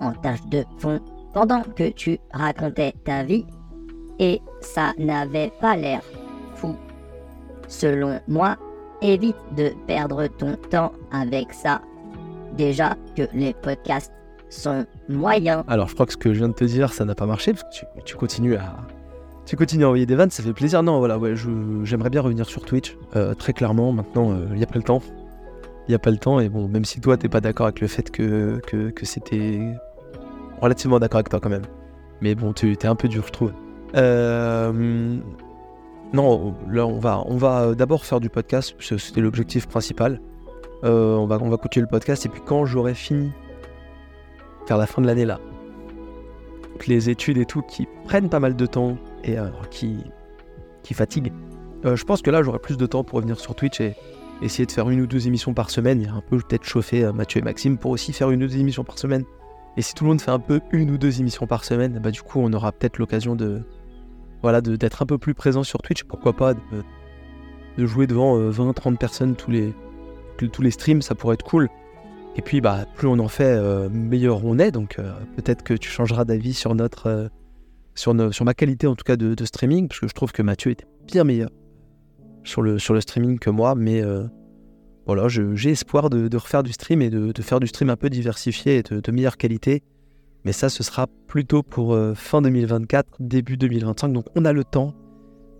en tâche de fond pendant que tu racontais ta vie et ça n'avait pas l'air fou. Selon moi, évite de perdre ton temps avec ça. Déjà que les podcasts sont moyens. Alors, je crois que ce que je viens de te dire, ça n'a pas marché parce que tu, tu continues à. Tu continues à envoyer des vannes, ça fait plaisir. Non, voilà, ouais, j'aimerais bien revenir sur Twitch, euh, très clairement. Maintenant, euh, il n'y a pas le temps. Il n'y a pas le temps, et bon, même si toi, t'es pas d'accord avec le fait que, que, c'était. Relativement d'accord avec toi quand même. Mais bon, tu es un peu dur, je trouve. Euh, Non, là, on va, on va d'abord faire du podcast, c'était l'objectif principal. On, va, on va continuer le podcast, et puis quand j'aurai fini vers la fin de l'année là. Les études et tout qui prennent pas mal de temps et euh, qui, fatiguent. Euh, je pense que là j'aurai plus de temps pour revenir sur Twitch et essayer de faire une ou deux émissions par semaine et un peu peut-être chauffer euh, Mathieu et Maxime pour aussi faire une ou deux émissions par semaine. Et si tout le monde fait un peu une ou deux émissions par semaine, bah du coup on aura peut-être l'occasion de voilà d'être un peu plus présent sur Twitch, pourquoi pas de, jouer devant 20-30 personnes tous les, tous les streams, ça pourrait être cool. Et puis, bah, plus on en fait, meilleur on est. Donc, peut-être que tu changeras d'avis sur notre, sur, ma qualité en tout cas de, streaming, parce que je trouve que Mathieu était bien meilleur sur le, sur le streaming que moi. Mais euh, voilà, j'ai espoir de, refaire du stream et de, faire du stream un peu diversifié et de, de meilleure qualité. Mais ça, ce sera plutôt pour euh, fin 2024, début 2025. Donc, on a le temps,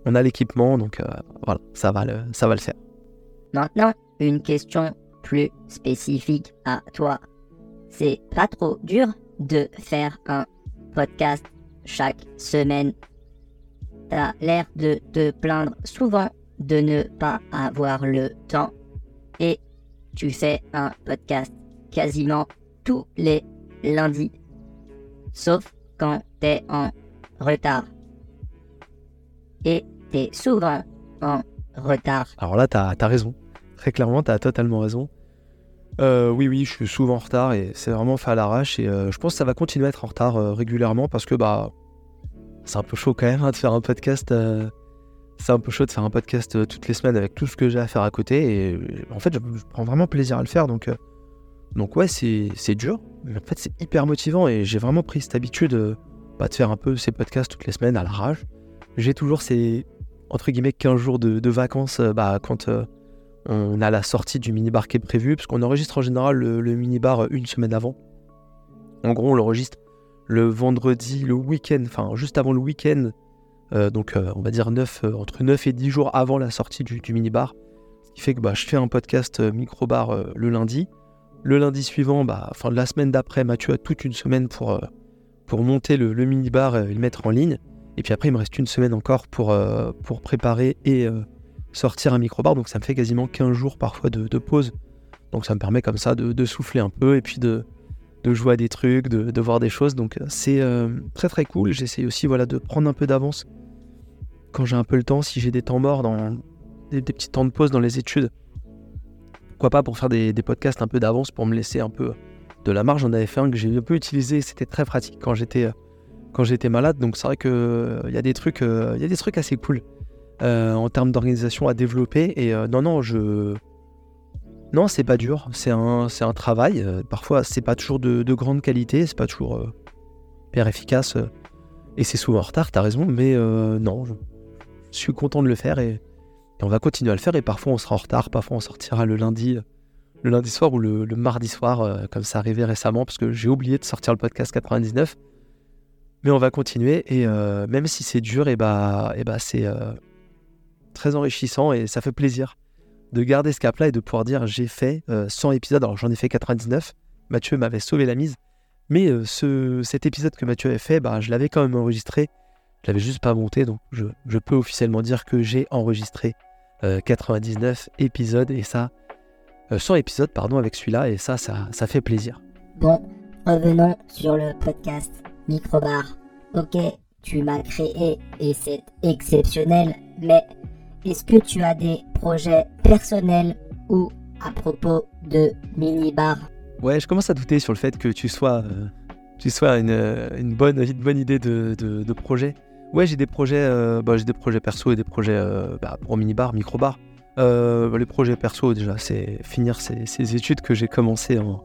on a l'équipement, donc euh, voilà, ça va le, ça va le faire. Maintenant, une question plus spécifique à toi. C'est pas trop dur de faire un podcast chaque semaine. T'as l'air de te plaindre souvent de ne pas avoir le temps et tu fais un podcast quasiment tous les lundi. Sauf quand t'es en retard. Et t'es souvent en retard. Alors là, t'as as raison. Très clairement, t'as totalement raison. Euh, oui, oui, je suis souvent en retard et c'est vraiment fait à l'arrache. Et euh, je pense que ça va continuer à être en retard euh, régulièrement parce que bah, c'est un peu chaud quand même hein, de faire un podcast. c'est un peu chaud de faire un podcast toutes les semaines avec tout ce que j'ai à faire à côté. Et, en fait, je, prends vraiment plaisir à le faire. Donc, donc ouais, c'est dur. Mais en fait, c'est hyper motivant et j'ai vraiment pris cette habitude bah, de faire un peu ces podcasts toutes les semaines à l'arrache. J'ai toujours ces entre guillemets 15 jours de, vacances bah, quand on a la sortie du minibar qui est prévue, parce qu'on enregistre en général le, minibar une semaine avant. En gros, on l'enregistre le vendredi, le week-end, enfin juste avant le week-end, euh, donc euh, on va dire 9, euh, entre 9 et 10 jours avant la sortie du, minibar. Ce qui fait que bah, je fais un podcast microbar le lundi. Le lundi suivant, bah, enfin la semaine d'après, Mathieu a toute une semaine pour, monter le, le minibar et le mettre en ligne. Et puis après, il me reste une semaine encore pour, pour préparer et sortir un microbar, donc ça me fait quasiment 15 jours parfois de, pause. Donc ça me permet comme ça de, souffler un peu et puis de, jouer à des trucs, de, voir des choses. Donc c'est euh, très très cool. J'essaie aussi voilà, de prendre un peu d'avance quand j'ai un peu le temps, si j'ai des temps morts, dans des, petits temps de pause dans les études. Pourquoi pas pour faire des, podcasts un peu d'avance pour me laisser un peu de la marge. J'en avais fait un que j'ai un peu utilisé, c'était très pratique quand j'étais quand j'étais malade. Donc c'est vrai que euh, il y euh, y a des trucs assez cool. Euh, en termes d'organisation à développer. Et euh, non, non, je. Non, c'est pas dur, c'est un, travail. Euh, parfois, c'est pas toujours de, grande qualité, c'est pas toujours hyper efficace. et c'est souvent en retard, t'as raison, mais non, je, suis content de le faire et, on va continuer à le faire. Et parfois, on sera en retard, parfois, on sortira le lundi, le lundi soir ou le, mardi soir, comme ça arrivait récemment, parce que j'ai oublié de sortir le podcast 99. Mais on va continuer et même si c'est dur, et bah, et bah c'est très enrichissant et ça fait plaisir de garder ce cap-là et de pouvoir dire j'ai fait 100 euh, épisodes. Alors j'en ai fait 99. Mathieu m'avait sauvé la mise. Mais euh, ce, cet épisode que Mathieu avait fait, bah, je l'avais quand même enregistré. Je l'avais juste pas monté. Donc je, je peux officiellement dire que j'ai enregistré 99 euh, épisodes. Et ça, 100 épisodes, pardon, avec celui-là. Et ça, ça, ça fait plaisir. Bon, revenons sur le podcast Microbar. Ok, tu m'as créé et c'est exceptionnel. Mais est-ce que tu as des projets personnels ou à propos de mini-bar? Ouais, je commence à douter sur le fait que tu sois, euh, tu sois une, une, bonne, une bonne idée de, de, projet. Ouais, j'ai des projets, euh, bah, j'ai des projets perso et des projets euh, bah, pour mini-bar, micro-bar. les projets perso, déjà, c'est finir ces, études que j'ai commencé en,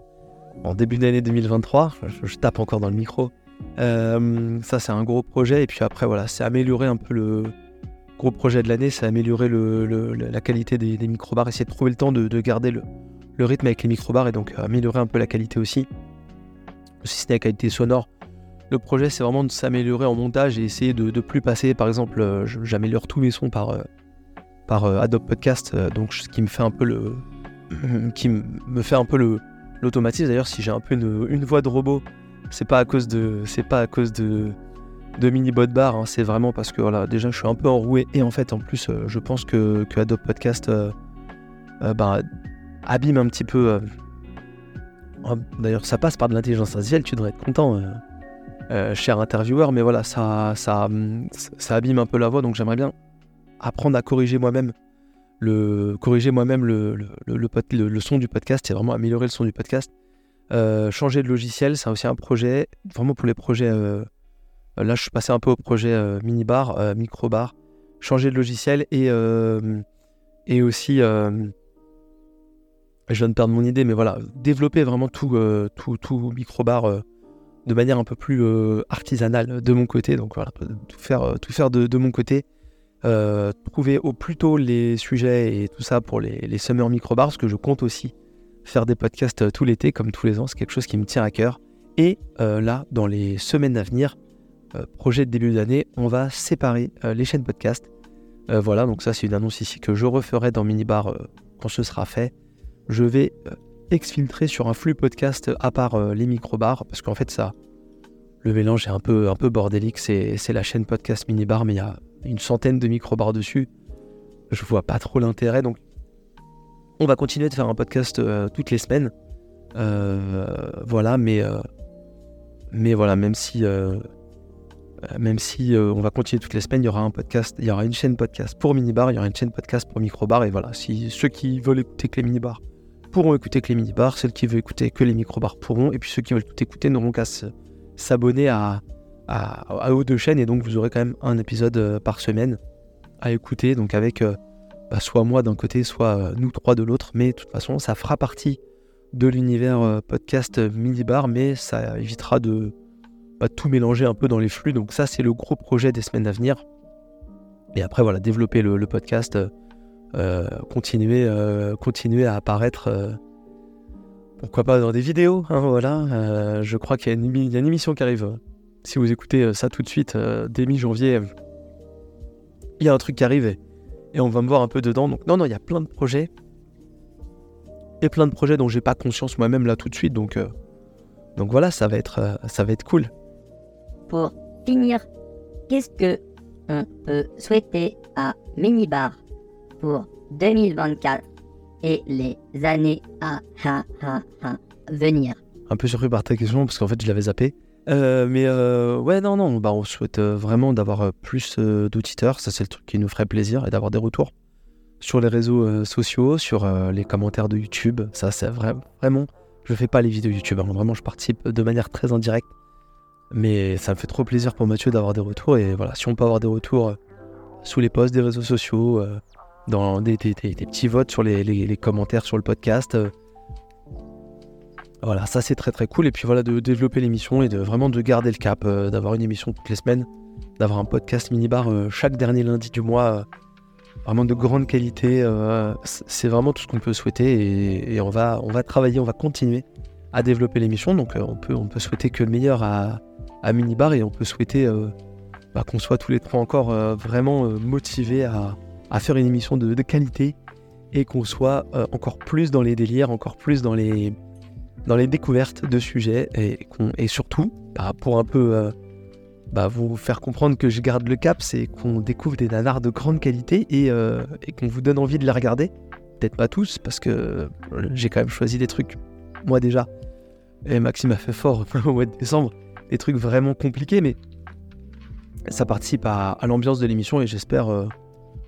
en, début d'année 2023. Je, je, tape encore dans le micro. ça, c'est un gros projet. Et puis après, voilà, c'est améliorer un peu le, gros projet de l'année, c'est améliorer la qualité des, des microbars, essayer de trouver le temps de, garder le, rythme avec les microbars et donc améliorer un peu la qualité aussi. Si ce n'est la qualité sonore, le projet c'est vraiment de s'améliorer en montage et essayer de plus passer, par exemple, euh, j'améliore tous mes sons par, euh, par euh, Adobe Podcast, donc ce qui me fait un peu le. (laughs) qui me fait un peu l'automatisme. D'ailleurs, si j'ai un peu une, une voix de robot, c'est pas à cause de. C'est pas à cause de de mini bot bar, hein, c'est vraiment parce que voilà, déjà je suis un peu enroué et en fait en plus euh, je pense que, Adobe Podcast euh, euh, bah, abîme un petit peu. Oh, d'ailleurs ça passe par de l'intelligence artificielle, tu devrais être content, cher intervieweur, mais voilà, ça, ça, abîme un peu la voix donc j'aimerais bien apprendre à corriger moi-même le corriger moi-même le, le, son du podcast et vraiment améliorer le son du podcast. changer de logiciel, c'est aussi un projet, vraiment pour les projets là, je suis passé un peu au projet euh, mini-bar, euh, micro-bar, changer de logiciel et, et aussi, je viens de perdre mon idée, mais voilà, développer vraiment tout, tout, tout micro-bar de manière un peu plus artisanale de mon côté. Donc voilà, tout faire, tout faire de, mon côté. trouver au plus tôt les sujets et tout ça pour les, les summer micro-bars, parce que je compte aussi faire des podcasts tout l'été, comme tous les ans. C'est quelque chose qui me tient à cœur. Et là, dans les semaines à venir, euh, projet de début d'année, on va séparer euh, les chaînes podcast. Euh, voilà, donc ça c'est une annonce ici que je referai dans Minibar quand ce sera fait. Je vais exfiltrer sur un flux podcast à part les micro-bars, parce qu'en fait ça, le mélange est un peu, un peu bordélique, c'est la chaîne podcast Minibar, mais il y a une centaine de micro-bars dessus. Je vois pas trop l'intérêt, donc on va continuer de faire un podcast toutes les semaines. voilà, mais Mais voilà, même si, euh, euh, même si euh, on va continuer toutes les semaines, il y aura un podcast, il y aura une chaîne podcast pour minibar, il y aura une chaîne podcast pour microbar. Et voilà, si ceux qui veulent écouter que les minibars pourront écouter que les minibars, ceux qui veulent écouter que les microbars pourront, et puis ceux qui veulent tout écouter n'auront qu'à s'abonner à, à, à, aux deux chaînes, et donc vous aurez quand même un épisode par semaine à écouter, donc avec bah, soit moi d'un côté, soit nous trois de l'autre, mais de toute façon, ça fera partie de l'univers euh, podcast minibar, mais ça évitera de tout mélanger un peu dans les flux. Donc ça, c'est le gros projet des semaines à venir. Et après, voilà, développer le, podcast, euh, continuer, euh, continuer à apparaître, pourquoi pas dans des vidéos. Hein, voilà, je crois qu'il y, a une émission qui arrive. Si vous écoutez ça tout de suite, dès mi-janvier, il y a un truc qui arrive et, on va me voir un peu dedans. Donc non, non, il y a plein de projets et plein de projets dont j'ai pas conscience moi-même là tout de suite. Donc, euh, donc voilà, ça va être, euh, ça va être cool. Pour finir, qu'est-ce que on peut souhaiter à Minibar pour 2024 et les années à, venir? Un peu surpris par ta question parce qu'en fait je l'avais zappé. Euh, mais ouais, non, non, bah, on souhaite vraiment d'avoir plus d'auditeurs, ça c'est le truc qui nous ferait plaisir, et d'avoir des retours sur les réseaux euh, sociaux, sur euh, les commentaires de YouTube. Ça, c'est vrai, vraiment. Je fais pas les vidéos YouTube, hein. vraiment, je participe de manière très indirecte. Mais ça me fait trop plaisir pour Mathieu d'avoir des retours. Et voilà, si on peut avoir des retours euh, sous les posts des réseaux sociaux, dans des, petits votes sur les, commentaires sur le podcast. Voilà, ça c'est très très cool. Et puis voilà, de développer l'émission et de vraiment de garder le cap, d'avoir une émission toutes les semaines, d'avoir un podcast mini-bar chaque dernier lundi du mois vraiment de grande qualité. Euh, c'est vraiment tout ce qu'on peut souhaiter et, on, va, on va travailler, on va continuer à développer l'émission. Donc euh, on, peut, on peut souhaiter que le meilleur à, à Minibar et on peut souhaiter euh, bah, qu'on soit tous les trois encore vraiment motivés à, faire une émission de, qualité et qu'on soit encore plus dans les délires, encore plus dans les, dans les découvertes de sujets et, et surtout bah, pour un peu bah, vous faire comprendre que je garde le cap, c'est qu'on découvre des nanars de grande qualité euh, et, qu'on vous donne envie de les regarder. Peut-être pas tous, parce que euh, j'ai quand même choisi des trucs, moi déjà. Et Maxime a fait fort (laughs) au mois de décembre, des trucs vraiment compliqués, mais ça participe à, l'ambiance de l'émission et j'espère euh,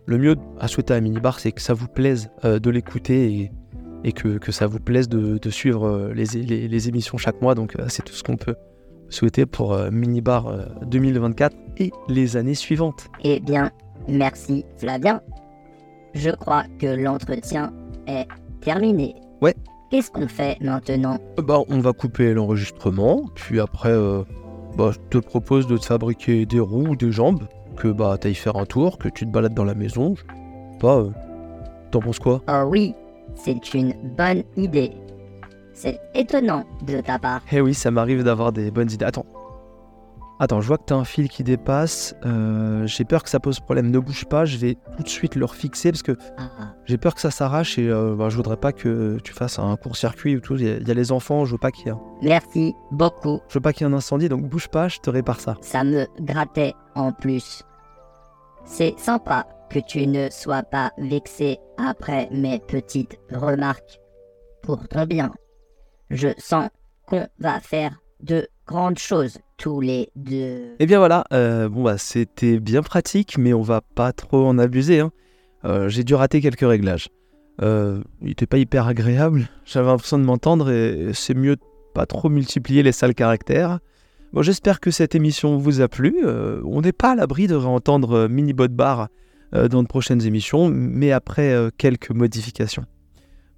le mieux à souhaiter à Minibar, c'est que ça vous plaise de l'écouter et, que, ça vous plaise de, suivre les émissions chaque mois. Donc c'est tout ce qu'on peut souhaité pour euh, Minibar 2024 euh, et les années suivantes. Eh bien, merci Flavien. Je crois que l'entretien est terminé. Ouais. Qu'est-ce qu'on fait maintenant? Bah, on va couper l'enregistrement, puis après, euh, bah, je te propose de te fabriquer des roues ou des jambes, que bah t'ailles faire un tour, que tu te balades dans la maison. Pas, t'en penses quoi? Oh oui, c'est une bonne idée. C'est étonnant de ta part. Eh oui, ça m'arrive d'avoir des bonnes idées. Attends. Attends, je vois que t'as un fil qui dépasse. Euh, j'ai peur que ça pose problème. Ne bouge pas, je vais tout de suite le refixer parce que ah. j'ai peur que ça s'arrache et euh, bah, je voudrais pas que tu fasses un court-circuit ou tout. Il y, a les enfants, je veux pas qu'il y ait. Merci beaucoup. Je veux pas qu'il y ait un incendie, donc bouge pas, je te répare ça. Ça me grattait en plus. C'est sympa que tu ne sois pas vexé après mes petites remarques. Pour ton bien. Je sens qu'on va faire de grandes choses tous les deux. Et eh bien voilà, euh, bon bah c'était bien pratique, mais on va pas trop en abuser. Hein. Euh, j'ai dû rater quelques réglages. Euh, il n'était pas hyper agréable, (laughs) j'avais l'impression de m'entendre et c'est mieux de pas trop multiplier les sales caractères. Bon, j'espère que cette émission vous a plu. on n'est pas à l'abri de réentendre Minibot Bar dans de prochaines émissions, mais après quelques modifications.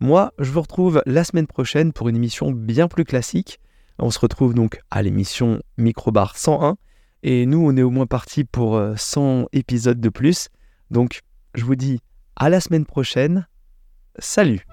Moi, je vous retrouve la semaine prochaine pour une émission bien plus classique. On se retrouve donc à l'émission Microbar 101. Et nous, on est au moins parti pour 100 euh, épisodes de plus. Donc, je vous dis à la semaine prochaine. Salut